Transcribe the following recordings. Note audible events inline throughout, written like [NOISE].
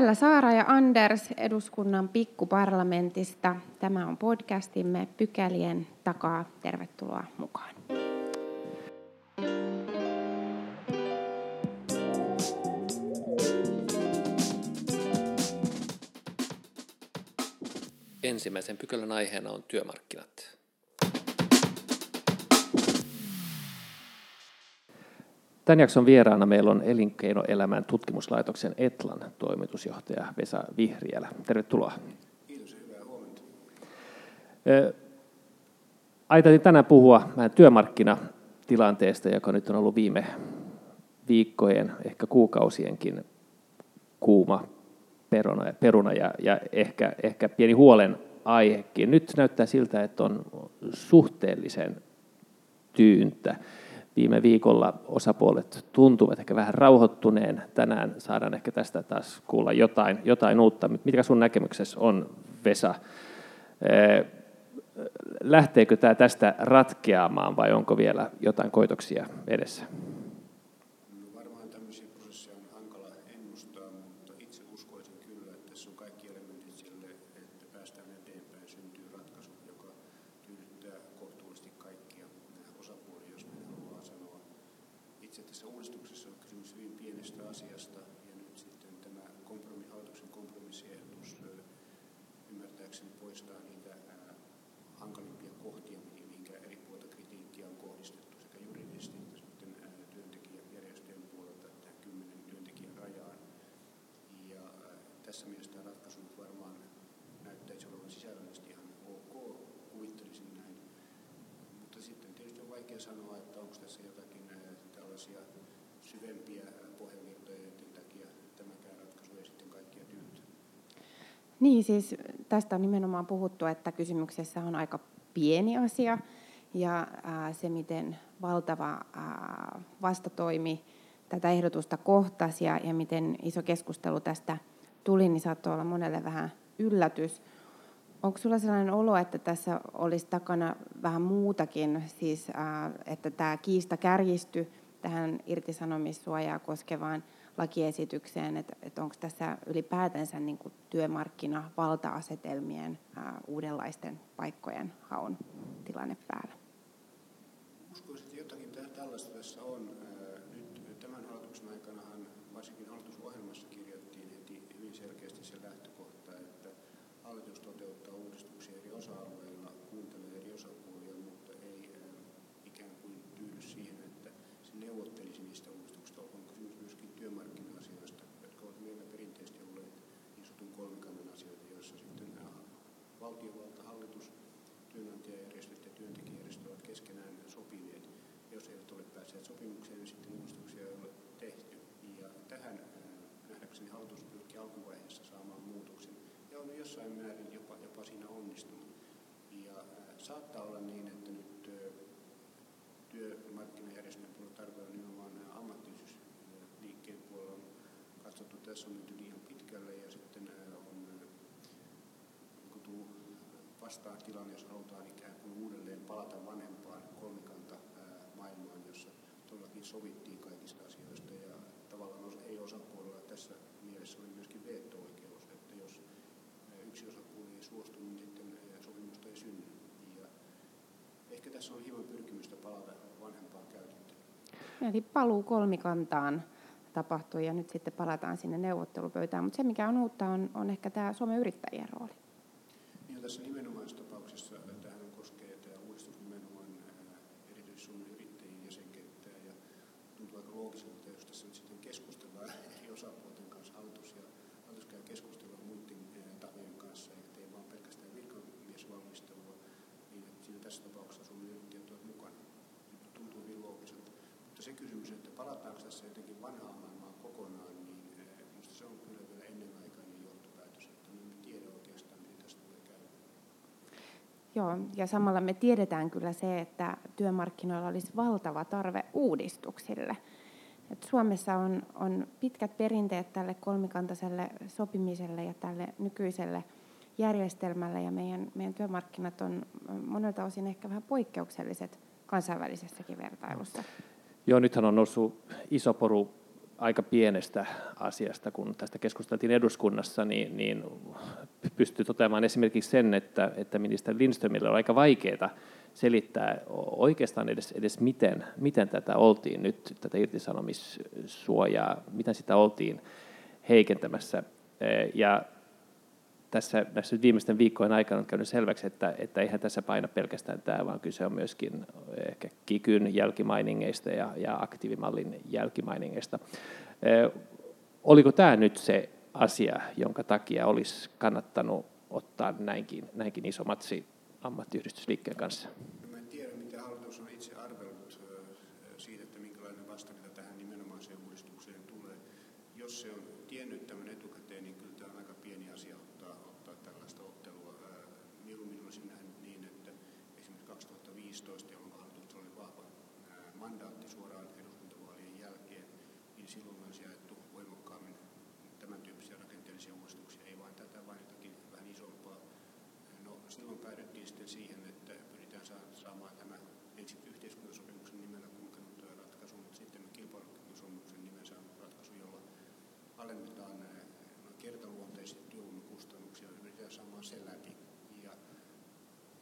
Täällä Saara ja Anders eduskunnan pikkuparlamentista. Tämä on podcastimme Pykälien takaa. Tervetuloa mukaan. Ensimmäisen pykälän aiheena on työmarkkinat. Tämän jakson vieraana meillä on Elinkeinoelämän tutkimuslaitoksen Etlan toimitusjohtaja Vesa Vihriälä. Tervetuloa. Kiitos ja hyvää huomenta. Tänään puhua vähän työmarkkinatilanteesta, joka nyt on ollut viime viikkojen, ehkä kuukausienkin kuuma peruna, peruna ja, ja ehkä, ehkä pieni huolen aihekin. Nyt näyttää siltä, että on suhteellisen tyyntä. Viime viikolla osapuolet tuntuvat ehkä vähän rauhoittuneen. Tänään saadaan ehkä tästä taas kuulla jotain, jotain uutta. Mitkä sun näkemyksessä on, Vesa? Lähteekö tämä tästä ratkeamaan vai onko vielä jotain koitoksia edessä? tästä asiasta. Ja nyt sitten tämä kompromi, hallituksen kompromissiehdotus ymmärtääkseni poistaa niitä hankalimpia kohtia, mihinkä eri puolta kritiikkiä on kohdistettu sekä juridisesti että sitten työntekijäjärjestöjen puolelta tähän kymmenen työntekijän rajaan. Ja tässä mielessä tämä ratkaisu varmaan näyttäisi olevan sisällöllisesti ihan ok, kuvittelisin näin. Mutta sitten tietysti on vaikea sanoa, että onko tässä jotakin tällaisia syvempiä niin, siis tästä on nimenomaan puhuttu, että kysymyksessä on aika pieni asia ja se, miten valtava vastatoimi tätä ehdotusta kohtasi ja, ja miten iso keskustelu tästä tuli, niin saattoi olla monelle vähän yllätys. Onko sinulla sellainen olo, että tässä olisi takana vähän muutakin, siis että tämä kiista kärjistyi tähän irtisanomissuojaa koskevaan lakiesitykseen, että, että onko tässä ylipäätänsä niin kuin työmarkkinavalta-asetelmien ää, uudenlaisten paikkojen haun tilanne päällä? Uskoisin, että jotakin tällaista tässä on. Nyt tämän hallituksen aikanahan varsinkin hallitusohjelmassa kirjattiin heti hyvin selkeästi se lähtökohta, että hallitus toteuttaa uudistuksia eri osa-alueilla, kuuntelee eri osapuolia, mutta ei ikään kuin tyydy siihen, että se neuvottelisi niistä uudistuksista, on kysymys myöskin työmarkkina-asioista, jotka ovat meillä perinteisesti olleet niin sanotun kolmikannan asioita, joissa sitten valtiovalta, hallitus, työnantajajärjestöt ja työntekijäjärjestöt ovat keskenään sopineet. Jos eivät ole päässeet sopimukseen, niin sitten uudistuksia ei ole tehty. Ja tähän nähdäkseni hallitus pyrkii alkuvaiheessa saamaan muutoksen ja on jossain määrin jopa, jopa siinä onnistunut. Ja saattaa olla niin, että nyt työmarkkinajärjestelmän puolella tarkoittaa nimenomaan ammattiyhdistysliikkeen puolella on katsottu, tässä on menty liian pitkälle ja sitten on niin tullut vastaan tilanne, jos halutaan ikään kuin uudelleen palata vanhempaan kolmikanta maailmaan, jossa todellakin sovittiin kaikista asioista ja tavallaan ei osapuolella tässä mielessä oli myöskin veto-oikeus, että jos yksi osapuoli ei suostu, niin sitten sopimusta ei synny. Ja ehkä tässä on hieman pyrkimystä palata vanhempaan käytäntöön. Eli paluu kolmikantaan tapahtui ja nyt sitten palataan sinne neuvottelupöytään. Mutta se mikä on uutta on, on ehkä tämä Suomen yrittäjien rooli. Niin tässä nimenomaisessa tapauksessa tähän koskee tämä uudistus nimenomaan erityisesti Suomen yrittäjien jäsenkenttää ja tuntuu aika loogiselta, että jos tässä nyt sitten keskustellaan eri osapuolten kanssa, hallitus ja hallitus käy keskustelua muiden tahojen kanssa eikä tee vaan pelkästään virkamiesvalmistelua, niin että siinä tässä tapauksessa Suomen yrittäjät ovat mukana. Tuntuu hyvin loogiselta. Mutta se kysymys, että palataanko tässä jotenkin vanhaan maailmaan kokonaan, niin minusta se on kyllä vielä ennenaikainen johtopäätös, että me emme tiedä oikeastaan, miten tästä tulee käymään. Joo, ja samalla me tiedetään kyllä se, että työmarkkinoilla olisi valtava tarve uudistuksille. Et Suomessa on, on pitkät perinteet tälle kolmikantaiselle sopimiselle ja tälle nykyiselle järjestelmälle, ja meidän, meidän työmarkkinat on monelta osin ehkä vähän poikkeukselliset kansainvälisessäkin vertailussa. Joo, nythän on noussut iso poru aika pienestä asiasta, kun tästä keskusteltiin eduskunnassa, niin, niin pystyy toteamaan esimerkiksi sen, että, että ministeri Lindströmille on aika vaikeaa selittää oikeastaan edes, edes miten, miten tätä oltiin nyt, tätä irtisanomissuojaa, miten sitä oltiin heikentämässä. Ja tässä, tässä viimeisten viikkojen aikana on käynyt selväksi, että, että eihän tässä paina pelkästään tämä, vaan kyse on myöskin ehkä kikyn jälkimainingeista ja, ja aktiivimallin jälkimainingeista. Oliko tämä nyt se asia, jonka takia olisi kannattanut ottaa näinkin, näinkin iso matsi ammattiyhdistysliikkeen kanssa? No, en tiedä, mitä hallitus on itse arvellut siitä, että minkälainen vastarinta tähän nimenomaiseen uudistukseen tulee. Jos se on tiennyt tämän etukäteen, niin kyllä tämä on aika pieni asia ottaa, ottaa tällaista ottelua. Mieluummin olisin nähnyt niin, että esimerkiksi 2015, jolloin hallituksella oli vahva mandaatti suoraan eduskuntavaalien jälkeen, niin silloin olisi jaettu voimakkaammin tämän tyyppisiä rakenteellisia uudistuksia, ei vain tätä, vaan jotakin vähän isompaa. No, silloin päädyttiin sitten siihen, että pyritään saamaan tämä ensin yhteiskuntasopimuksen nimellä kulkenut ratkaisu, mutta sitten kilpailukykysopimuksen nimen saanut ratkaisu, jolla alennetaan no, kertaluonteisesti työvoimakustannuksia ja yritetään saamaan se läpi.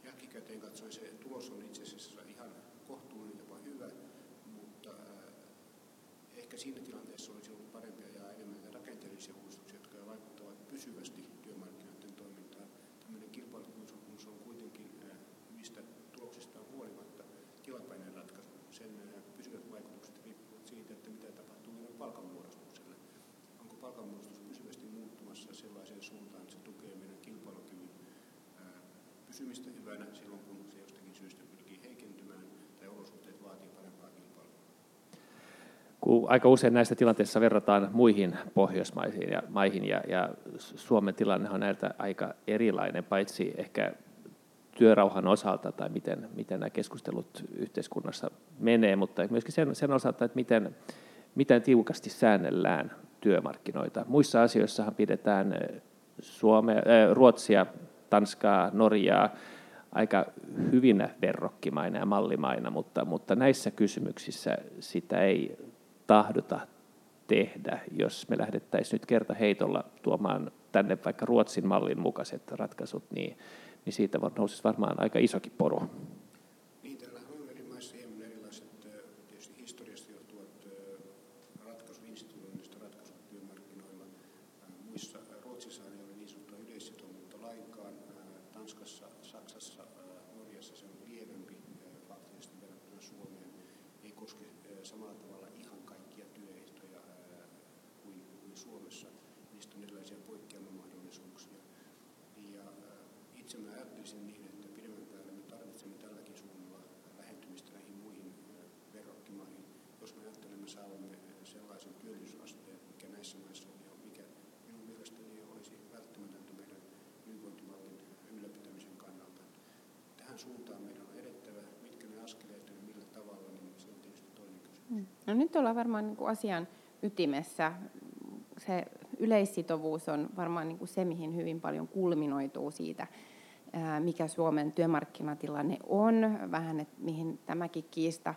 Ja jälkikäteen katsoen se tulos on itse asiassa ihan kohtuullinen, jopa hyvä, mutta äh, ehkä siinä tilanteessa olisi ollut parempi ja enemmän rakenteellisia uudistuksia, jotka vaikuttavat pysyvästi työmarkkinoiden toimintaan. Tämmöinen kilpailukykysopimus on kuitenkin mistä tuloksistaan huolimatta tilapäinen ratkaisu. Sen äh, pysyvät vaikutukset riippuvat siitä, että mitä tapahtuu meidän palkanmuodostukselle. Onko palkanmuodostus pysyvästi muuttumassa sellaiseen suuntaan, että se tukee meidän kilpailukyvyn pysymistä hyvänä silloin, kun se jostakin syystä pyrkii heikentymään tai olosuhteet vaatii parempaa kilpailua. Aika usein näistä tilanteissa verrataan muihin pohjoismaisiin ja maihin, ja, ja Suomen tilanne on näiltä aika erilainen, paitsi ehkä työrauhan osalta tai miten, miten nämä keskustelut yhteiskunnassa menee, mutta myöskin sen, sen osalta, että miten, miten tiukasti säännellään työmarkkinoita. Muissa asioissahan pidetään Suome, äh, Ruotsia, Tanskaa, Norjaa aika hyvinä verrokkimaina ja mallimaina, mutta, mutta näissä kysymyksissä sitä ei tahdota tehdä, jos me lähdettäisiin nyt kerta heitolla tuomaan tänne vaikka Ruotsin mallin mukaiset ratkaisut, niin, niin siitä nousisi varmaan aika isokin poru. Niin, täällä on eri maissa hieman erilaiset tietysti historiasta johtuvat ratkaisuinstituutioista ratkaisut työmarkkinoilla. Muissa Ruotsissa ei ole niin sanottua yleissitoumuutta lainkaan. Tanskassa, Saksassa, Norjassa se on lievempi faktisesti verrattuna Suomeen. Ei koske samalla tavalla ihan kaikkia työehtoja kuin, kuin Suomessa. Niistä on erilaisia poikkeamamahdollisuuksia. Ja ajattelisin niin, että pidemmän päälle me tarvitsemme tälläkin suunnalla lähentymistä näihin muihin verrokkimaihin, jos me ajattelemme saavamme sellaisen työllisyysasteen, mikä näissä maissa on ja mikä minun mielestäni olisi välttämätöntä meidän hyvinvointimallin ylläpitämisen kannalta. Tähän suuntaan meidän on edettävä, mitkä ne askeleet ja millä tavalla, niin se on tietysti toinen kysymys. No nyt ollaan varmaan niin kuin asian ytimessä. Se yleissitovuus on varmaan niin kuin se, mihin hyvin paljon kulminoituu siitä, mikä Suomen työmarkkinatilanne on, vähän, että mihin tämäkin kiista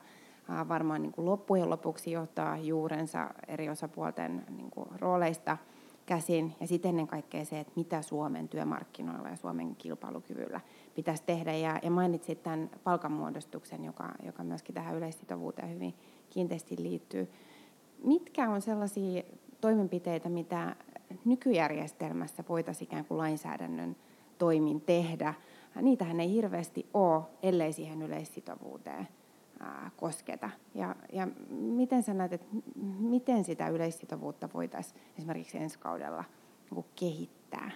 varmaan niin kuin loppujen lopuksi johtaa juurensa eri osapuolten niin kuin rooleista käsin, ja sitten ennen kaikkea se, että mitä Suomen työmarkkinoilla ja Suomen kilpailukyvyllä pitäisi tehdä. Ja, ja mainitsit tämän palkanmuodostuksen, joka, joka myöskin tähän yleissitovuuteen hyvin kiinteästi liittyy. Mitkä on sellaisia toimenpiteitä, mitä nykyjärjestelmässä voitaisiin ikään kuin lainsäädännön toimin tehdä. Niitähän ei hirveästi ole, ellei siihen yleissitovuuteen kosketa. Ja, ja miten sä näet, että miten sitä yleissitovuutta voitaisiin esimerkiksi ensi kaudella niin kehittää?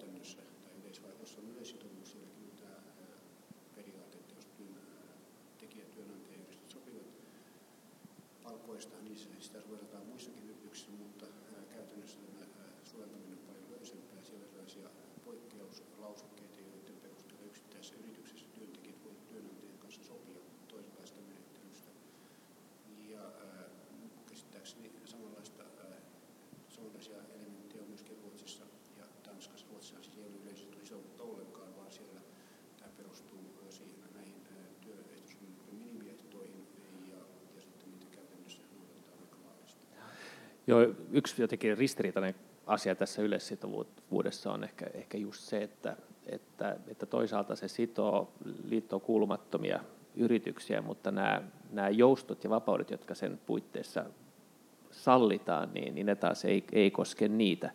käytännössä tai yleisvaihdossa on yleissitoumuksiakin tämä periaate, että jos tekijät, työnantajajärjestöt sopivat palkoista, niin sitä suojataan muissakin yrityksissä, mutta käytännössä tämä soveltaminen on paljon löysempää. Siellä on sellaisia poikkeuslausekkeita, Joo, yksi jotenkin ristiriitainen asia tässä yleissitovuudessa on ehkä, ehkä just se, että, että, että toisaalta se sitoo liittoon kuulumattomia yrityksiä, mutta nämä, nämä joustot ja vapaudet, jotka sen puitteissa sallitaan, niin, niin ne taas ei, ei koske niitä.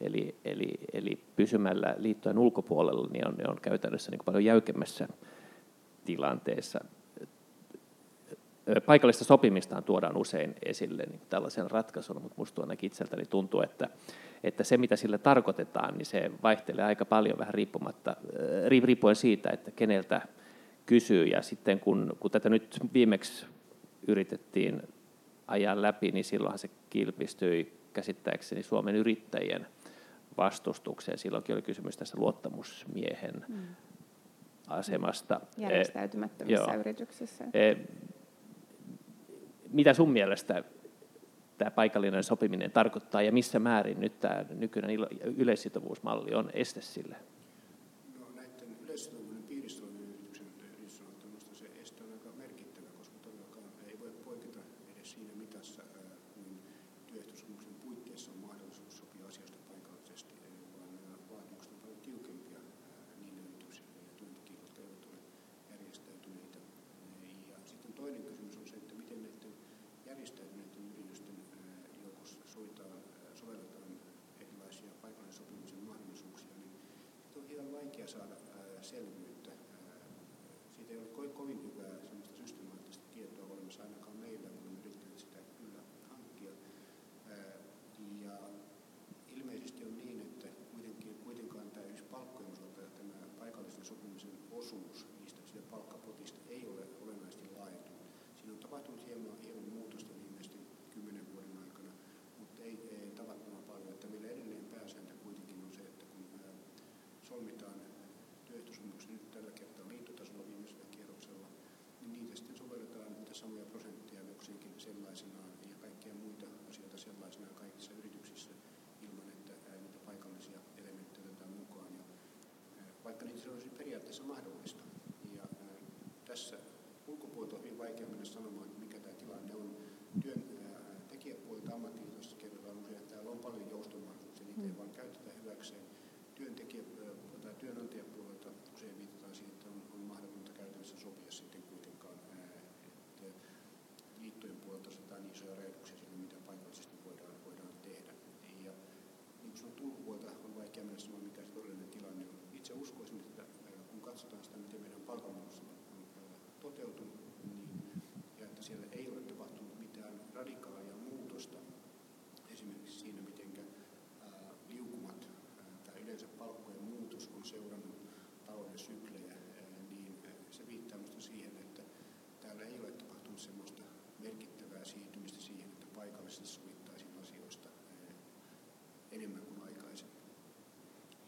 Eli, eli, eli pysymällä liittojen ulkopuolella niin on, ne on käytännössä niin paljon jäykemmässä tilanteessa. Paikallista sopimista tuodaan usein esille niin tällaisen ratkaisun, mutta minusta ainakin itseltäni tuntuu, että, että se mitä sillä tarkoitetaan, niin se vaihtelee aika paljon vähän riippumatta, riippuen siitä, että keneltä kysyy. Ja sitten kun, kun tätä nyt viimeksi yritettiin ajaa läpi, niin silloinhan se kilpistyi käsittääkseni Suomen yrittäjien vastustukseen. Silloinkin oli kysymys tässä luottamusmiehen mm. asemasta. Järjestäytymättömissä e, yrityksissä. E, mitä sun mielestä tämä paikallinen sopiminen tarkoittaa ja missä määrin nyt tämä nykyinen yleissitovuusmalli on este sille? saada selvyyttä. Siitä ei ole kovin hyvää obvious.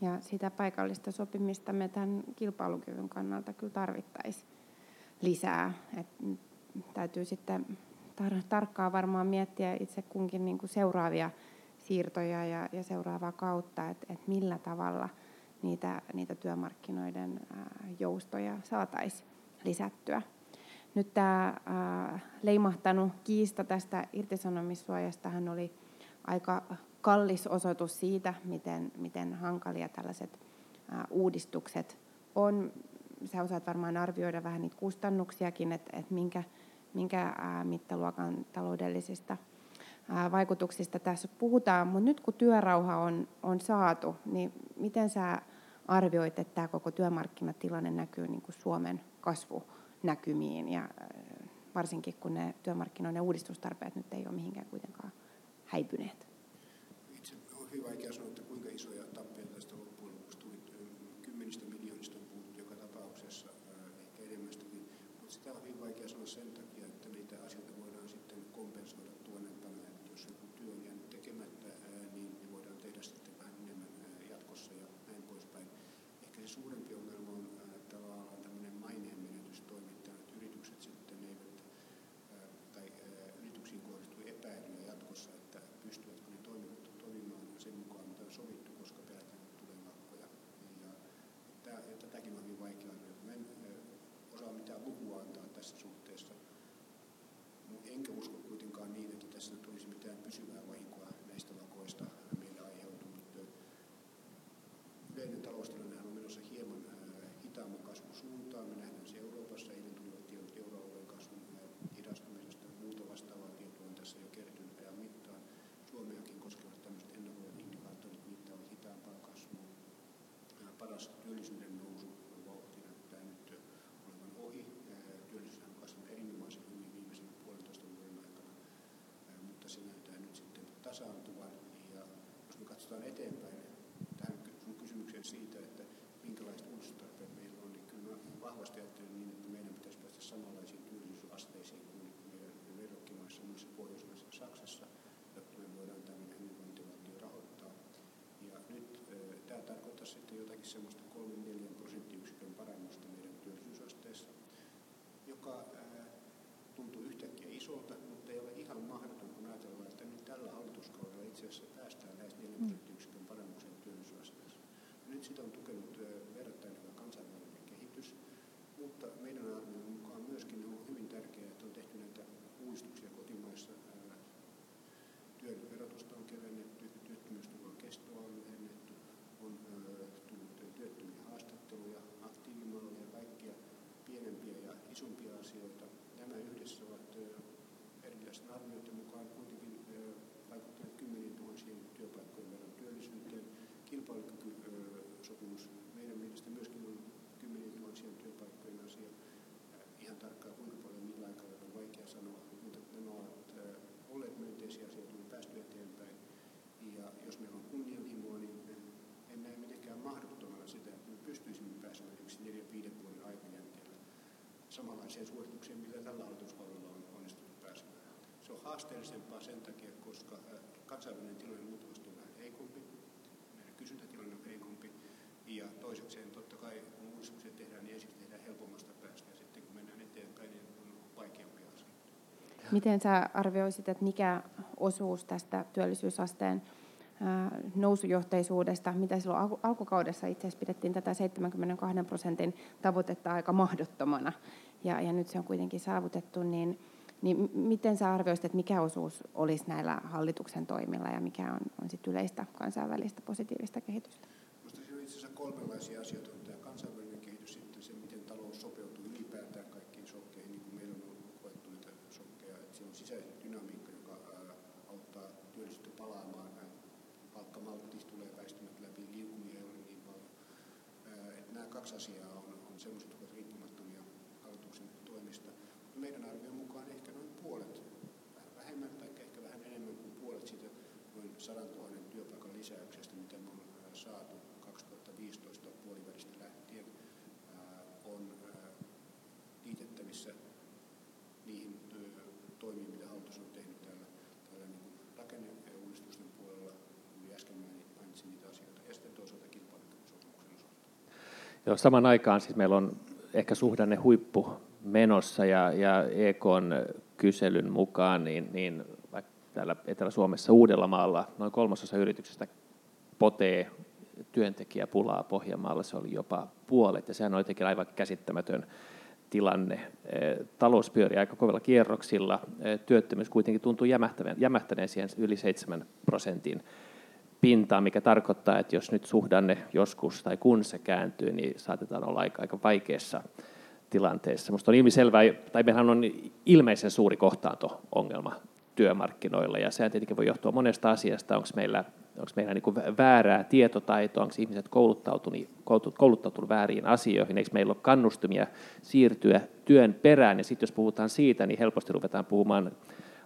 Ja sitä paikallista sopimista me tämän kilpailukyvyn kannalta kyllä tarvittaisiin lisää. Et täytyy sitten tar- tarkkaan varmaan miettiä itse kunkin niin kuin seuraavia siirtoja ja, ja seuraavaa kautta, että et millä tavalla niitä, niitä työmarkkinoiden ää, joustoja saataisiin lisättyä. Nyt tämä leimahtanut kiista tästä irtisanomissuojasta hän oli aika kallis osoitus siitä, miten, miten hankalia tällaiset uudistukset on. Sä osaat varmaan arvioida vähän niitä kustannuksiakin, että, että minkä, minkä mittaluokan taloudellisista vaikutuksista tässä puhutaan. Mutta nyt kun työrauha on, on saatu, niin miten sä arvioit, että tämä koko työmarkkinatilanne näkyy niin kuin Suomen kasvunäkymiin ja varsinkin kun ne työmarkkinoiden uudistustarpeet nyt ei ole mihinkään kuitenkaan häipyneet? Hyvin vaikea das natürlich in dem semmoista 3-4 prosenttiyksikön parannusta meidän työllisyysasteessa, joka tuntuu yhtäkkiä isolta, mutta ei ole ihan mahdoton, kun ajatellaan, että nyt tällä hallituskaudella itse asiassa limpio. Samanlaiseen suoritukseen, millä tällä hallituskaudella on onnistuttu pääsemään. Se on haasteellisempaa sen takia, koska kansainvälinen tilanne luultavasti on vähän heikompi, meidän kysyntätilanne on heikompi, ja toisekseen totta kai kun uudistuksia tehdään, niin ensin tehdään helpommasta päästä, ja sitten kun mennään eteenpäin, niin on vaikeampia asioita. Miten sä arvioisit, että mikä osuus tästä työllisyysasteen nousujohteisuudesta, mitä silloin alkukaudessa itse asiassa pidettiin tätä 72 prosentin tavoitetta aika mahdottomana, ja, ja nyt se on kuitenkin saavutettu, niin, niin miten sä arvioisit, että mikä osuus olisi näillä hallituksen toimilla ja mikä on, on sit yleistä kansainvälistä positiivista kehitystä? Minusta siinä on itse asiassa kolmenlaisia asioita. On tämä kansainvälinen kehitys, sitten se, miten talous sopeutuu ylipäätään kaikkiin shokkeihin, niin kuin meillä on koettu niitä shokkeja. Että siinä on sisäinen dynamiikka, joka auttaa työllisyyttä palaamaan. Palkkamaltti tulee väistämättä läpi, liukumia ei ole niin paljon. Että nämä kaksi asiaa on, on sellaiset, jotka ovat toimista. Meidän arvion mukaan ehkä noin puolet, vähän vähemmän tai ehkä vähän enemmän kuin puolet siitä noin 100 000 työpaikan lisäyksestä, mitä me on saatu 2015 puolivälistä lähtien, on liitettävissä niihin toimiin, mitä hallitus on tehnyt täällä, täällä niin rakenneuudistusten puolella, juuri äsken mainitsin niitä asioita, ja sitten toisaalta kilpailukykysopimuksen osalta. Joo, saman aikaan siis meillä on ehkä suhdanne huippu menossa ja, ja EKn kyselyn mukaan niin, niin täällä Etelä-Suomessa Uudellamaalla noin kolmasosa yrityksistä potee työntekijäpulaa Pohjanmaalla, se oli jopa puolet ja sehän on jotenkin aivan käsittämätön tilanne. Talous pyörii aika kovilla kierroksilla, työttömyys kuitenkin tuntuu jämähtäneen, siihen yli 7 prosentin pintaan, mikä tarkoittaa, että jos nyt suhdanne joskus tai kun se kääntyy, niin saatetaan olla aika, aika vaikeassa tilanteessa. Minusta on ilmiselvää, tai meillähän on ilmeisen suuri kohtaanto-ongelma työmarkkinoilla, ja sehän tietenkin voi johtua monesta asiasta. Onko meillä, onko meillä niin väärää tietotaitoa, onko ihmiset kouluttautunut, kouluttautunut vääriin asioihin, eikö meillä ole kannustumia siirtyä työn perään, ja sitten jos puhutaan siitä, niin helposti ruvetaan puhumaan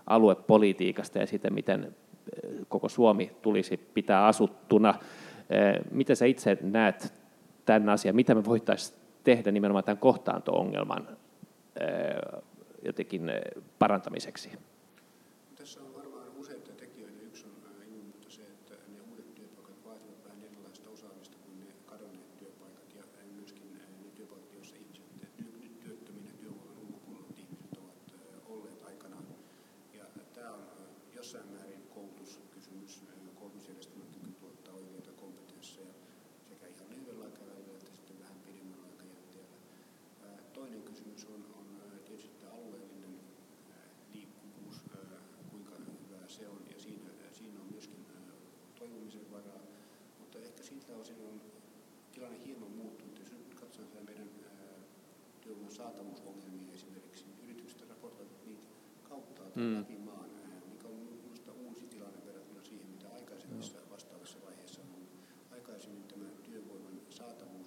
aluepolitiikasta ja siitä, miten koko Suomi tulisi pitää asuttuna. Miten sä itse näet tämän asian, mitä me voitaisiin tehdä nimenomaan tämän kohtaanto-ongelman jotenkin parantamiseksi? Tässä on varmaan useita tekijöitä. Yksi on ilman muuta se, että ne uudet työpaikat vaativat vähän erilaista osaamista kuin ne kadonneet työpaikat ja myöskin ne työpaikat, joissa ihmiset nyt työttöminä työvoiman ulkopuolella ihmiset ovat olleet aikanaan. Ja tämä on jossain määrin koulutuskysymys. Koulutusjärjestelmän kyky tuottaa oikeita kompetensseja sekä ihan lyhyellä aikavälillä että sitten vähän pidemmällä aikajänteellä. Toinen kysymys on, on tietysti tämä alueellinen liikkuvuus, kuinka hyvää se on, ja siinä, siinä on myöskin toivomisen varaa, mutta ehkä siltä osin on tilanne hieman muuttunut. Jos nyt katsotaan meidän työvoiman saatavuusongelmia esimerkiksi, niin yritykset raportoivat niitä kauttaaltaan mm. läpi maan, mikä on minusta uusi tilanne verrattuna siihen, mitä aikaisemmissa vastaavissa vaiheissa on ollut. Aikaisemmin tämä työvoiman saatavuus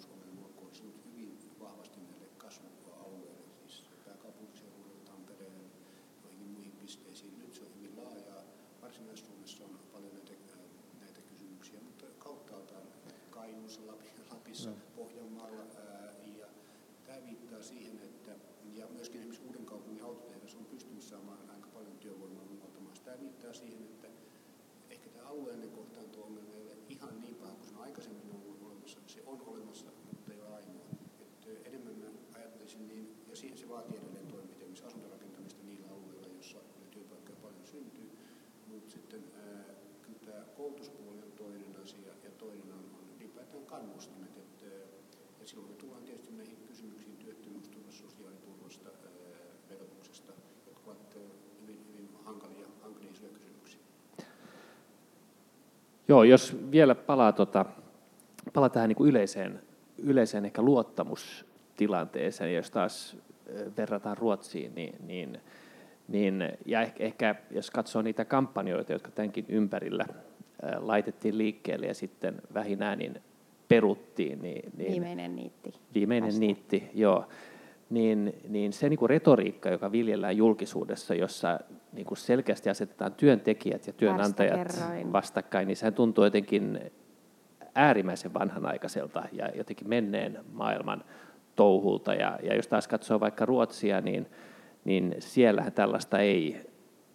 Varsinais-Suomessa on paljon näitä, näitä kysymyksiä, mutta kauttaaltaan Kainuussa, Lapissa, no. Pohjanmaalla. Ja tämä viittaa siihen, että ja myöskin esimerkiksi uuden kaupungin autotehdas on pystynyt saamaan aika paljon työvoimaa muotomaan. Tämä viittaa siihen, että ehkä tämä alueellinen kohtaanto-ongelma ei ole ihan niin paha kuin se on aikaisemmin ollut olemassa. Se on olemassa, mutta ei ole ainoa. Että enemmän mä ajattelisin niin, ja se vaatii edelleen toimenpiteitä, asuntorakentamista niillä alueilla, joissa työpaikkoja paljon syntyy. Mutta sitten ää, kyllä tämä koulutuspuoli on toinen asia ja toinen on, on kannustimet. Että, ja silloin me tullaan tietysti näihin kysymyksiin työttömyysturvasta, sosiaaliturvasta, verotuksesta, jotka ovat hyvin, hyvin hankalia, hankalia isoja kysymyksiä. Joo, jos vielä palaa, tota, palaa tähän niin yleiseen, yleiseen ehkä luottamustilanteeseen, jos taas verrataan Ruotsiin, niin, niin, niin ja ehkä, ehkä jos katsoo niitä kampanjoita, jotka tämänkin ympärillä laitettiin liikkeelle ja sitten vähinään niin peruttiin. Niin, niin, viimeinen niitti. Viimeinen Vasta. niitti, joo. Niin, niin se niin kuin retoriikka, joka viljellään julkisuudessa, jossa niin kuin selkeästi asetetaan työntekijät ja työnantajat vastakkain, niin sehän tuntuu jotenkin äärimmäisen vanhanaikaiselta ja jotenkin menneen maailman touhulta. Ja, ja jos taas katsoo vaikka Ruotsia, niin, niin siellähän tällaista ei,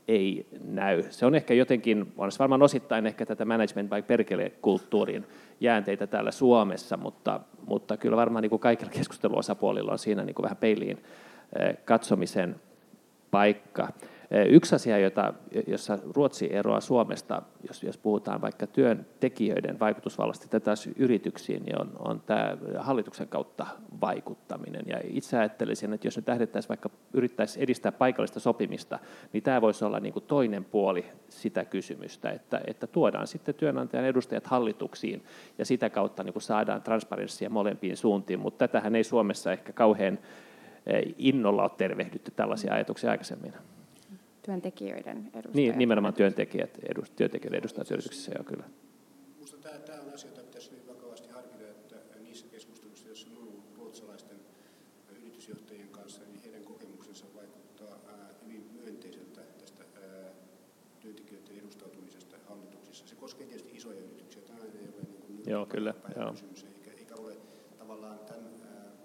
ei näy. Se on ehkä jotenkin, on se varmaan osittain ehkä tätä management by perkele-kulttuurin jäänteitä täällä Suomessa, mutta, mutta kyllä varmaan niin kuin kaikilla keskusteluosapuolilla on siinä niin kuin vähän peiliin eh, katsomisen paikka. Yksi asia, jota, jossa Ruotsi eroaa Suomesta, jos, jos puhutaan vaikka työntekijöiden vaikutusvallasta tätä yrityksiin, niin on, on tämä hallituksen kautta vaikuttaminen. Ja itse ajattelisin, että jos nyt lähdettäisiin vaikka yrittäisiin edistää paikallista sopimista, niin tämä voisi olla niin kuin toinen puoli sitä kysymystä, että, että tuodaan sitten työnantajan edustajat hallituksiin ja sitä kautta niin kuin saadaan transparenssia molempiin suuntiin, mutta tätähän ei Suomessa ehkä kauhean innolla ole tervehdytty tällaisia ajatuksia aikaisemmin työntekijöiden edustajat. Niin, nimenomaan työntekijät, edust, työntekijöiden edustajat yrityksissä, joo kyllä. Minusta tämä, tämä on asia, jota pitäisi hyvin vakavasti harkita, että niissä keskusteluissa, joissa on ollut ruotsalaisten yritysjohtajien kanssa, niin heidän kokemuksensa vaikuttaa hyvin myönteiseltä tästä työntekijöiden edustautumisesta hallituksissa. Se koskee tietysti isoja yrityksiä. Tämä ei ole niin kuin joo, kyllä, joo. kysymys, eikä, eikä ole tavallaan tämän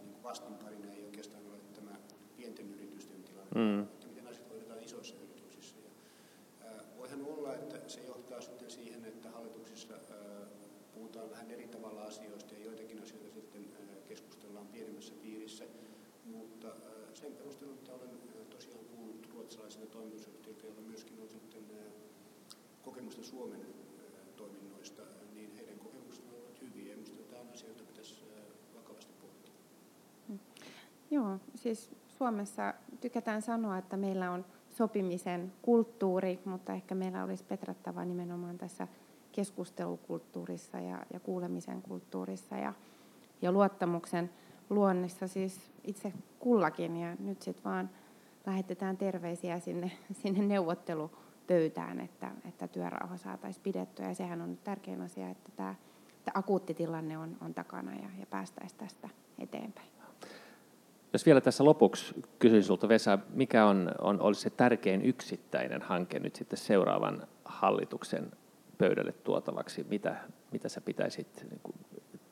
niin vastinparina ei oikeastaan ole tämä pienten yritysten tilanne. Mm kokemusta Suomen toiminnoista, niin heidän kokemukset ovat hyviä. Minusta tämä on asia, jota pitäisi vakavasti pohtia. Mm. Joo, siis Suomessa tykätään sanoa, että meillä on sopimisen kulttuuri, mutta ehkä meillä olisi petrattava nimenomaan tässä keskustelukulttuurissa ja, ja kuulemisen kulttuurissa ja, ja luottamuksen luonnissa siis itse kullakin. Ja nyt sitten vaan lähetetään terveisiä sinne, [LAUGHS] sinne neuvottelu pöytään, että, että työrauha saataisiin pidettyä. Ja sehän on tärkein asia, että tämä, tämä akuutti tilanne on, on takana ja, ja päästäisiin tästä eteenpäin. Jos vielä tässä lopuksi kysyisin sinulta, Vesa, mikä on, on, olisi se tärkein yksittäinen hanke nyt sitten seuraavan hallituksen pöydälle tuotavaksi? Mitä, mitä sä pitäisit niin kuin,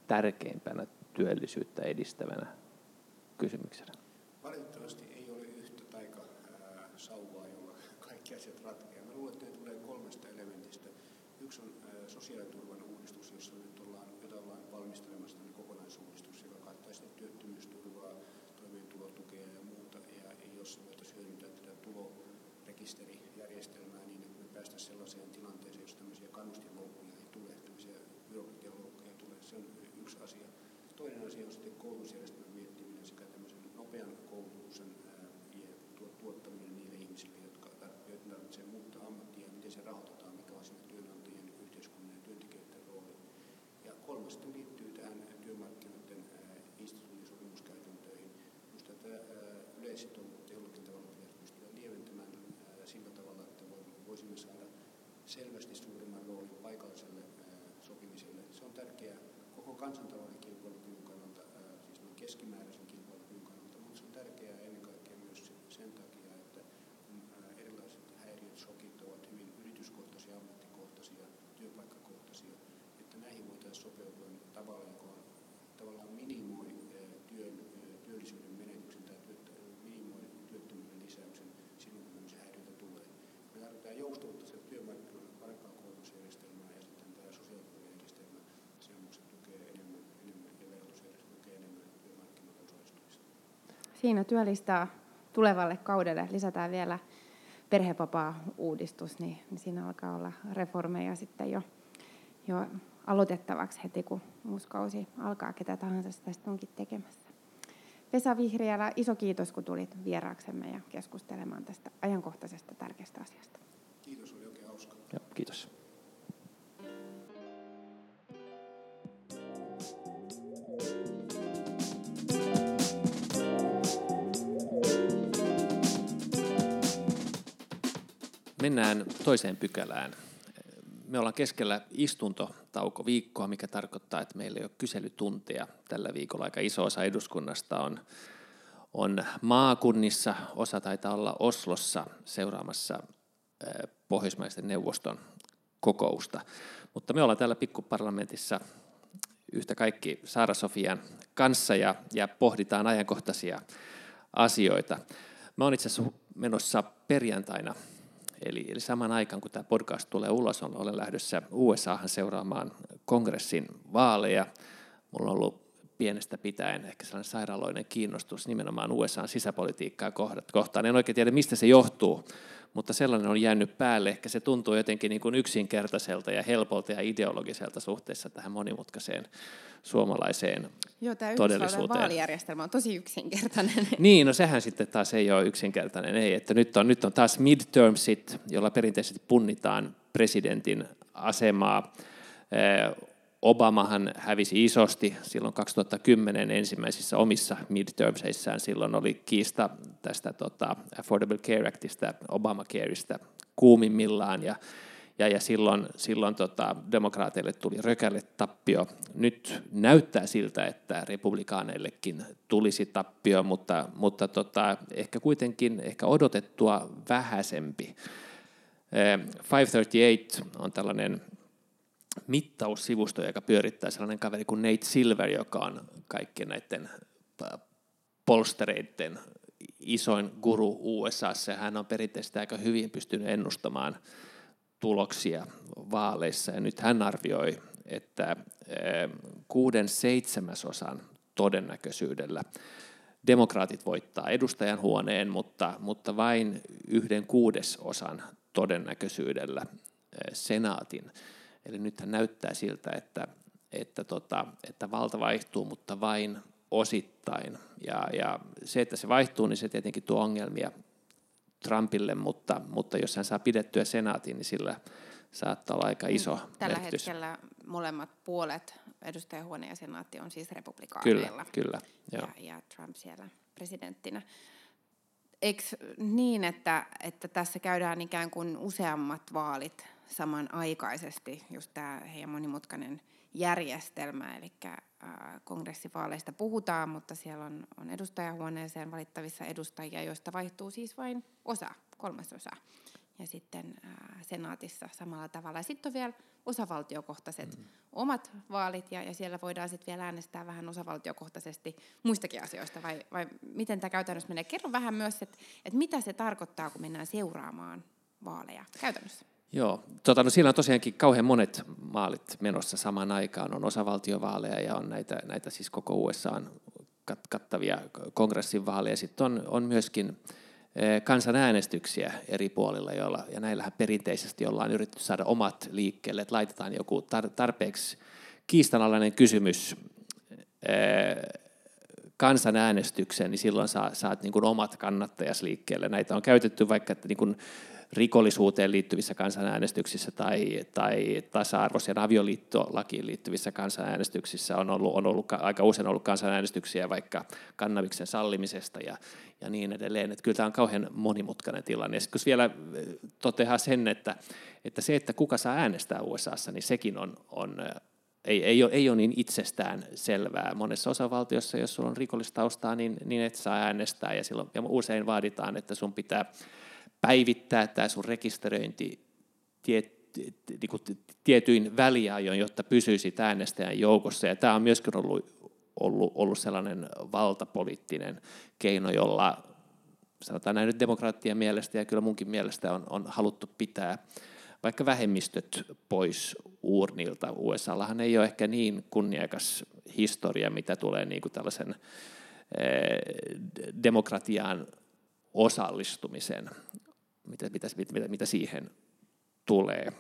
tärkeimpänä työllisyyttä edistävänä kysymyksenä? Valitettavasti ei ole yhtä taikasauvaa, jolla kaikki asiat ratkeaa Yksi on sosiaaliturvan uudistus, jossa nyt ollaan, jota ollaan valmistelemassa kokonaisuudistus, joka kattaisi työttömyysturvaa, toimeentulotukea ja muuta, ja jossa voitaisiin hyödyntää tätä tulorekisterijärjestelmää niin, että me päästäisiin sellaiseen tilanteeseen, jos tämmöisiä kannustinloukkuja ei tule, tämmöisiä byrokratialoukkuja ei tule. Se on yksi asia. Toinen asia on sitten koulutusjärjestelmän miettiminen sekä tämmöisen nopean koulutuksen tuottaminen niille ihmisille, jotka tarvitsevat muuttaa ammattia ja miten se rahoitetaan, mikä on siinä kolmas sitten liittyy tähän työmarkkinoiden instituutiosopimuskäytäntöihin. Minusta tätä yleissitovuutta jollakin tavalla pitäisi pystyä lieventämään sillä tavalla, että voisimme saada selvästi suuremman roolin paikalliselle sopimiselle. Se on tärkeää koko kansantalouden kilpailukyvyn kannalta, siis keskimääräisen kilpailukyvyn kannalta, mutta se on tärkeää ennen kaikkea myös sen takia, että kun erilaiset häiriöt, shokit ovat hyvin yrityskohtaisia, tämä joustavuutta sieltä työmarkkinoille, parempaa koulutusjärjestelmää ja sitten tämä sosiaaliturvajärjestelmä, seuraamukset tukee enemmän, enemmän ja verotusjärjestelmä tukee enemmän työmarkkinoille osallistumista. Siinä työlistaa tulevalle kaudelle lisätään vielä perhevapaa-uudistus, niin, niin siinä alkaa olla reformeja sitten jo, jo aloitettavaksi heti, kun uusi kausi alkaa, ketä tahansa sitä sitten onkin tekemässä. Vesa Vihriälä, iso kiitos, kun tulit vieraaksemme ja keskustelemaan tästä ajankohtaisesta tärkeästä asiasta. Kiitos, oli oikein hauska. Joo, kiitos. Mennään toiseen pykälään. Me ollaan keskellä istuntotaukoviikkoa, mikä tarkoittaa, että meillä ei ole kyselytunteja tällä viikolla. Aika iso osa eduskunnasta on, on maakunnissa, osa taitaa olla Oslossa seuraamassa Pohjoismaisten neuvoston kokousta. Mutta me ollaan täällä pikkuparlamentissa yhtä kaikki Saara Sofian kanssa ja, ja pohditaan ajankohtaisia asioita. Mä olen itse asiassa menossa perjantaina Eli, eli saman aikaan, kun tämä podcast tulee ulos, on, olen lähdössä USAhan seuraamaan kongressin vaaleja. Mulla on ollut pienestä pitäen ehkä sellainen sairaaloinen kiinnostus nimenomaan USAn sisäpolitiikkaa kohtaan. En oikein tiedä, mistä se johtuu, mutta sellainen on jäänyt päälle. Ehkä se tuntuu jotenkin niin kuin yksinkertaiselta ja helpolta ja ideologiselta suhteessa tähän monimutkaiseen suomalaiseen Joo, tämä todellisuuteen. vaalijärjestelmä on tosi yksinkertainen. [LAUGHS] Niin, no sehän sitten taas ei ole yksinkertainen. Ei, että nyt, on, nyt on taas midtermsit, jolla perinteisesti punnitaan presidentin asemaa. Obamahan hävisi isosti silloin 2010 ensimmäisissä omissa midtermseissään. Silloin oli kiista tästä tota, Affordable Care Actista, Obamacareista kuumimmillaan ja, ja, ja silloin, silloin tota, demokraateille tuli rökälle tappio. Nyt näyttää siltä, että republikaaneillekin tulisi tappio, mutta, mutta tota, ehkä kuitenkin ehkä odotettua vähäisempi. 538 on tällainen mittaussivusto, joka pyörittää sellainen kaveri kuin Nate Silver, joka on kaikkien näiden polstereiden isoin guru USAssa. Hän on perinteisesti aika hyvin pystynyt ennustamaan tuloksia vaaleissa. Ja nyt hän arvioi, että kuuden seitsemäsosan todennäköisyydellä demokraatit voittaa edustajan huoneen, mutta, mutta vain yhden kuudesosan todennäköisyydellä senaatin. Eli nythän näyttää siltä, että, että, tota, että valta vaihtuu, mutta vain osittain. Ja, ja se, että se vaihtuu, niin se tietenkin tuo ongelmia Trumpille, mutta, mutta jos hän saa pidettyä senaatin, niin sillä saattaa olla aika iso mm, Tällä merkitys. hetkellä molemmat puolet, edustajahuone ja senaatti, on siis republikaaneilla. Kyllä, kyllä. Joo. Ja, ja Trump siellä presidenttinä. Eikö niin, että, että tässä käydään ikään kuin useammat vaalit samanaikaisesti, just tämä heidän monimutkainen järjestelmä, eli kongressivaaleista puhutaan, mutta siellä on, on edustajahuoneeseen valittavissa edustajia, joista vaihtuu siis vain osa, kolmasosa. Ja sitten ää, senaatissa samalla tavalla. Sitten on vielä osavaltiokohtaiset mm. omat vaalit, ja, ja siellä voidaan sitten vielä äänestää vähän osavaltiokohtaisesti muistakin asioista, vai, vai miten tämä käytännössä menee? Kerro vähän myös, että et mitä se tarkoittaa, kun mennään seuraamaan vaaleja käytännössä. Joo, tota, no siinä on tosiaankin kauhean monet maalit menossa samaan aikaan. On osavaltiovaaleja ja on näitä, näitä siis koko USAn kattavia kongressin vaaleja. Sitten on, on myöskin eh, kansanäänestyksiä eri puolilla, joilla, ja näillähän perinteisesti ollaan yritetty saada omat liikkeelle, että laitetaan joku tarpeeksi kiistanalainen kysymys eh, kansanäänestykseen, niin silloin saa, saat niin kuin omat kannattajas liikkeelle. Näitä on käytetty vaikka että niin kuin rikollisuuteen liittyvissä kansanäänestyksissä tai, tai tasa-arvoiseen avioliittolakiin liittyvissä kansanäänestyksissä on ollut, on ollut aika usein ollut kansanäänestyksiä vaikka kannabiksen sallimisesta ja, ja niin edelleen. Että kyllä tämä on kauhean monimutkainen tilanne. Ja sitten vielä eh, toteaa sen, että, että se, että kuka saa äänestää USAssa, niin sekin on, on eh, ei, ei, ole, ei ole niin itsestään selvää. Monessa osavaltiossa, jos sulla on rikollistaustaa, niin, niin et saa äänestää, ja, silloin, ja usein vaaditaan, että sun pitää päivittää tämä sun rekisteröinti tiet, niin kuin tietyin väliajoin, jotta pysyisit äänestäjän joukossa. Ja tämä on myöskin ollut, ollut, ollut sellainen valtapoliittinen keino, jolla sanotaan näin nyt demokraattien mielestä ja kyllä munkin mielestä on, on haluttu pitää vaikka vähemmistöt pois uurnilta. USAllahan ei ole ehkä niin kunniakas historia, mitä tulee niin kuin tällaisen eh, demokratiaan osallistumisen, mitä, mitä, mitä, mitä siihen tulee.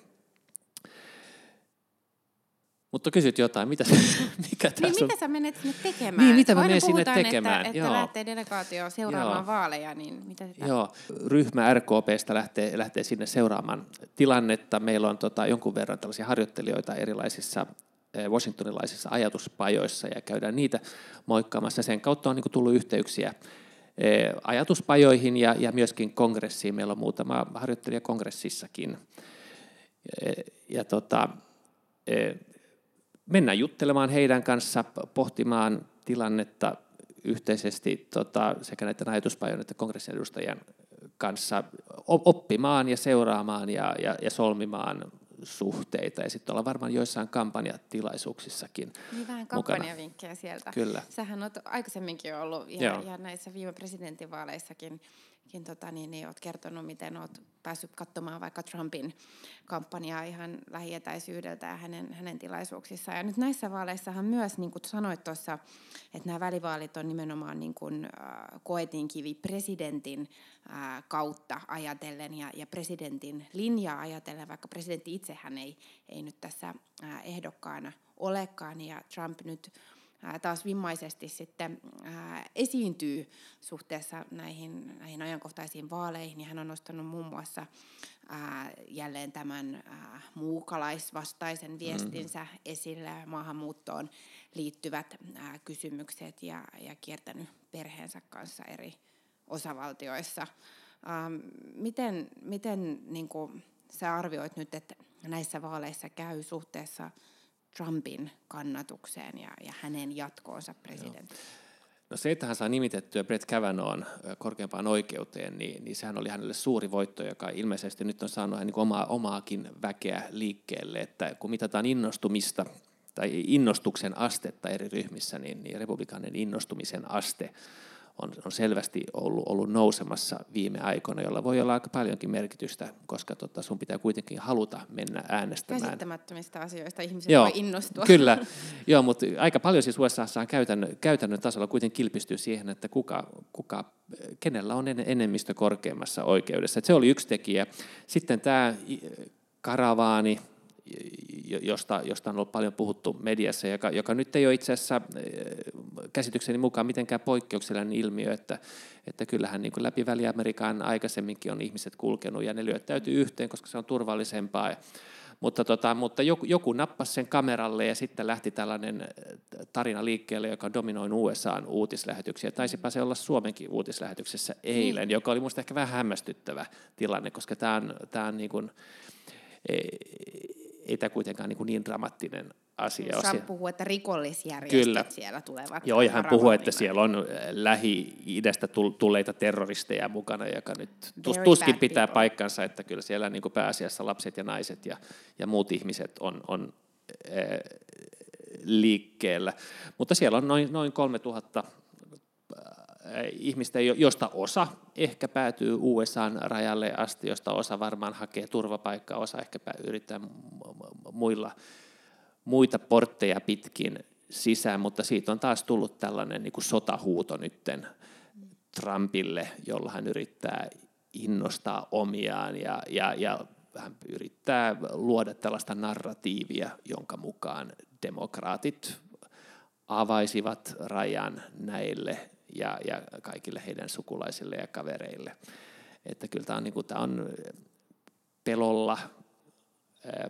Mutta kysyt jotain, mitä, [LAUGHS] mikä niin, tässä mitä sä menet sinne tekemään? Niin, mitä mä menen sinne tekemään, Että, joo. että lähtee delegaatio seuraamaan Joo. vaaleja, niin mitä sitä? Joo, ryhmä RKPstä lähtee, lähtee sinne seuraamaan tilannetta. Meillä on tota, jonkun verran tällaisia harjoittelijoita erilaisissa eh, washingtonilaisissa ajatuspajoissa ja käydään niitä moikkaamassa. Sen kautta on niin kuin, tullut yhteyksiä ajatuspajoihin ja, ja myöskin kongressiin. Meillä on muutama harjoittelija kongressissakin. Eh, Ja tota, eh, mennään juttelemaan heidän kanssa, pohtimaan tilannetta yhteisesti tota, sekä näiden ajatuspajojen että kongressin edustajien kanssa oppimaan ja seuraamaan ja, ja, ja solmimaan suhteita. Ja sitten ollaan varmaan joissain kampanjatilaisuuksissakin Niin vähän mukana. kampanjavinkkejä sieltä. Kyllä. Sähän olet aikaisemminkin ollut ja, Joo. ja näissä viime presidentinvaaleissakin kin, tota, niin, niin, olet kertonut, miten olet päässyt katsomaan vaikka Trumpin kampanjaa ihan lähietäisyydeltä ja hänen, hänen tilaisuuksissaan. Ja nyt näissä vaaleissahan myös, niin kuin sanoit tuossa, että nämä välivaalit on nimenomaan niin kuin, äh, koetinkivi presidentin äh, kautta ajatellen ja, ja presidentin linjaa ajatellen, vaikka presidentti itsehän ei, ei nyt tässä äh, ehdokkaana olekaan ja Trump nyt ää, taas vimmaisesti sitten esiintyy suhteessa näihin, näihin ajankohtaisiin vaaleihin. Ja hän on nostanut muun muassa jälleen tämän muukalaisvastaisen viestinsä mm-hmm. esille, maahanmuuttoon liittyvät kysymykset ja, ja kiertänyt perheensä kanssa eri osavaltioissa. Miten miten niin kuin, sä arvioit nyt, että näissä vaaleissa käy suhteessa Trumpin kannatukseen ja, ja hänen jatkoonsa presidentti. No se, että hän saa nimitettyä Brett Kavanaughn ö, korkeimpaan oikeuteen, niin, niin sehän oli hänelle suuri voitto, joka ilmeisesti nyt on saanut niin omaa, omaakin väkeä liikkeelle, että kun mitataan innostumista tai innostuksen astetta eri ryhmissä, niin, niin republikaanin innostumisen aste on, on selvästi ollut, ollut nousemassa viime aikoina, jolla voi olla aika paljonkin merkitystä, koska tota, sun pitää kuitenkin haluta mennä äänestämään. Käsittämättömistä asioista ihmiset Joo, voi innostua. Kyllä, [LAUGHS] Joo, mutta aika paljon siis USAssa käytännön, käytännön tasolla kuitenkin kilpistyy siihen, että kuka, kuka, kenellä on en- enemmistö korkeimmassa oikeudessa. Et se oli yksi tekijä. Sitten tämä karavaani, josta, josta on ollut paljon puhuttu mediassa, joka, joka nyt ei ole itse asiassa eh, käsitykseni mukaan mitenkään poikkeuksellinen ilmiö, että, että kyllähän niin kuin läpi Väli-Amerikan aikaisemminkin on ihmiset kulkenut ja ne lyöttäytyy yhteen, koska se on turvallisempaa. Mutta, tota, mutta joku, joku nappasi sen kameralle ja sitten lähti tällainen eh, tarina liikkeelle, joka dominoi USAn uutislähetyksiä. Taisipa se olla Suomenkin uutislähetyksessä eilen, niin. joka oli minusta ehkä vähän hämmästyttävä tilanne, koska tämä on, tämä on niin kuin, ei, tämä kuitenkaan niin, kuin niin dramaattinen asia ole. Trump puhuu, että rikollisjärjestöt Kyllä. siellä tulevat. Joo, ja hän puhuu, että siellä on äh, Lähi-idästä tul- tulleita terroristeja mukana, joka nyt Very tuskin pitää people. paikkansa, että kyllä siellä niin kuin pääasiassa lapset ja naiset ja, ja muut ihmiset on, on äh, liikkeellä. Mutta siellä on noin, noin 3000 ihmistä, jo- josta osa ehkä päätyy USAn rajalle asti, josta osa varmaan hakee turvapaikkaa, osa ehkä yrittää mu- mu- muilla, muita portteja pitkin sisään, mutta siitä on taas tullut tällainen niin kuin sotahuuto nytten Trumpille, jolla hän yrittää innostaa omiaan ja, ja, ja hän yrittää luoda tällaista narratiivia, jonka mukaan demokraatit avaisivat rajan näille ja, ja kaikille heidän sukulaisille ja kavereille. Että kyllä tämä on, niin kuin, tämä on pelolla ää,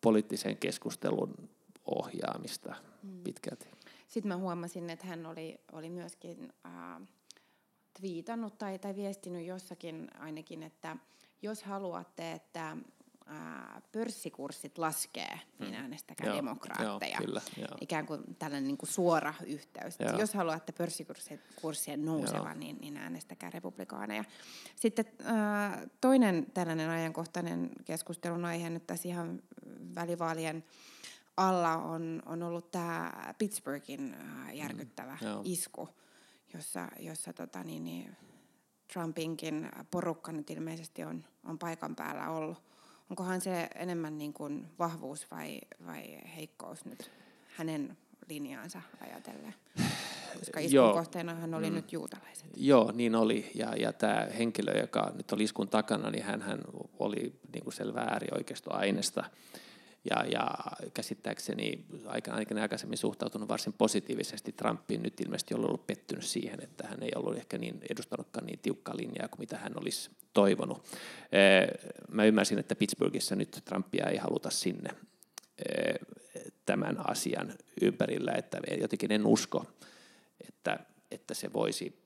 poliittisen keskustelun ohjaamista pitkälti. Sitten mä huomasin, että hän oli, oli myöskin äh, twiitannut tai, tai viestinyt jossakin ainakin, että jos haluatte, että pörssikurssit laskee, niin äänestäkää Joo, demokraatteja. joo, kyllä, joo. Ikään kuin tällainen niin kuin suora yhteys. Joo. Jos haluatte pörssikurssien nousevan, niin, niin äänestäkää republikaaneja. Sitten toinen tällainen ajankohtainen keskustelun aihe nyt tässä ihan välivaalien alla on, on ollut tämä Pittsburghin äh, järkyttävä joo. isku, jossa, jossa tota, niin, niin, Trumpinkin porukka nyt ilmeisesti on, on paikan päällä ollut. Onkohan se enemmän niin kuin vahvuus vai, vai heikkous nyt hänen linjaansa ajatellen? Koska iskun kohteenahan oli mm. nyt juutalaiset. Joo, niin oli. Ja, ja tämä henkilö, joka nyt oli iskun takana, niin hän, oli niin kuin selvä äärioikeistoaineesta. Ja, ja käsittääkseni ainakin aikaisemmin suhtautunut varsin positiivisesti Trumpiin. Nyt ilmeisesti on ollut pettynyt siihen, että hän ei ollut ehkä niin edustanutkaan niin tiukkaa linjaa kuin mitä hän olisi toivonut. Mä ymmärsin, että Pittsburghissa nyt Trumpia ei haluta sinne tämän asian ympärillä, että jotenkin en usko, että, että se voisi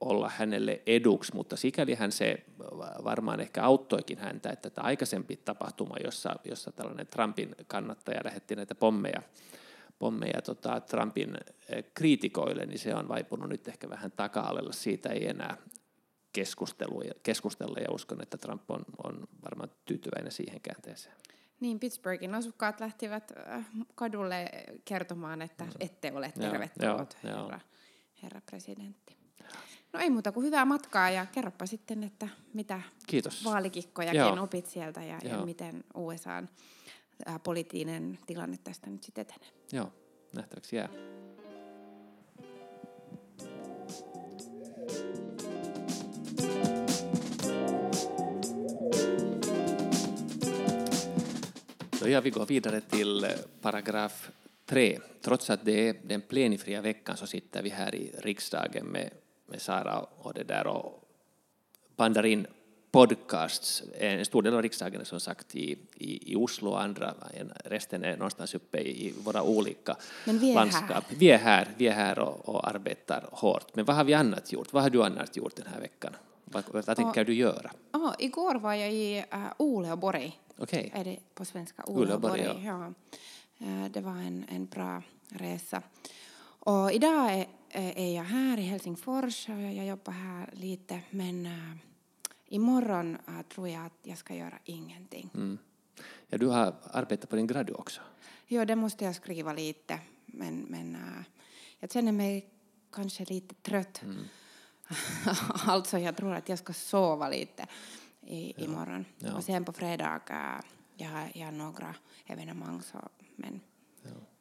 olla hänelle eduksi, mutta sikäli hän se varmaan ehkä auttoikin häntä, että tämä aikaisempi tapahtuma, jossa, jossa tällainen Trumpin kannattaja lähetti näitä pommeja, pommeja tota, Trumpin kriitikoille, niin se on vaipunut nyt ehkä vähän taka-alella. Siitä ei enää keskustella ja uskon, että Trump on, on varmaan tyytyväinen siihen käänteeseen. Niin, Pittsburghin asukkaat lähtivät kadulle kertomaan, että mm. ette ole tervetullut, herra, herra presidentti. No ei muuta kuin hyvää matkaa ja kerropa sitten, että mitä Kiitos. vaalikikkojakin Joo. opit sieltä ja, ja miten USAn poliittinen tilanne tästä nyt sitten etenee. Joo, nähtäväksi jää. Då gör vi gå vidare till paragraf 3. Trots att det är den plenifria veckan så sitter vi här i riksdagen med Sara och det där och bandar in podcasts. En stor del av riksdagen är som sagt i, i, i Oslo och andra, resten är någonstans uppe i, i våra olika Men vi landskap. Här. Vi är här, vi är här och, och, arbetar hårt. Men vad har vi annat gjort? Vad har du annat gjort den här veckan? Vad, vad tänker och, du göra? Oh, igår var jag i uh, Uleåborg. Okay. Är det på svenska? Uleåborg, ja. ja. Uh, det var en, en bra resa. Och idag är, är jag här i Helsingfors och jag jobbar här lite men äh, imorgon äh, tror jag att jag ska göra ingenting. Mm. Ja, du har arbetat på din gradu också? Jo, det måste jag skriva lite men, men äh, jag känner mig kanske lite trött. Mm. [LAUGHS] alltså jag tror att jag ska sova lite i, ja. imorgon. Ja. Och sen på fredag äh, jag har jag några evenemang så, men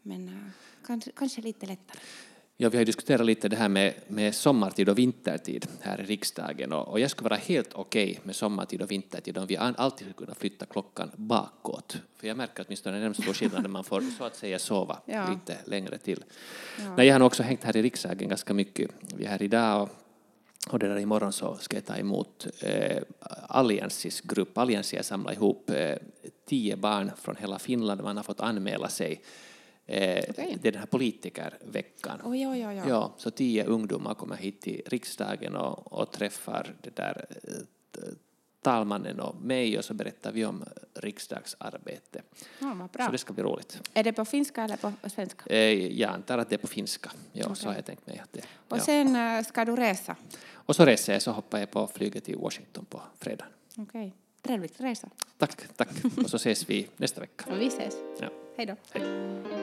men uh, kanske, kanske lite lättare. Ja, vi har diskuterat lite det här med, med sommartid och vintertid här i riksdagen och, och jag skulle vara helt okej okay med sommartid och vintertid om vi alltid skulle kunna flytta klockan bakåt. För jag märker åtminstone en stor skillnad när man får så att säga sova [LAUGHS] ja. lite längre till. Ja. Nej, jag har också hängt här i riksdagen ganska mycket. Vi är här idag och, och det där imorgon så ska jag ta emot eh, Alliansis grupp. Alliansia samlar ihop eh, tio barn från hela Finland. Man har fått anmäla sig Eh, okay. Det är den här politikerveckan. Oh, ja, ja, ja. Ja, så tio ungdomar kommer hit till riksdagen och, och träffar det där eh, talmannen och mig och så berättar vi om riksdagsarbete. Ja, bra. Så det ska bli roligt. Är det på finska eller på svenska? Eh, jag antar att det är på finska. Ja, okay. så har jag tänkt mig att det. Och ja. sen ska du resa? Och så reser jag, så hoppar jag på flyget till Washington på fredag. Okej. Okay. Trevligt resa. Tack, tack. och så ses vi nästa vecka. Och vi ses. Ja. Hej då. Hej.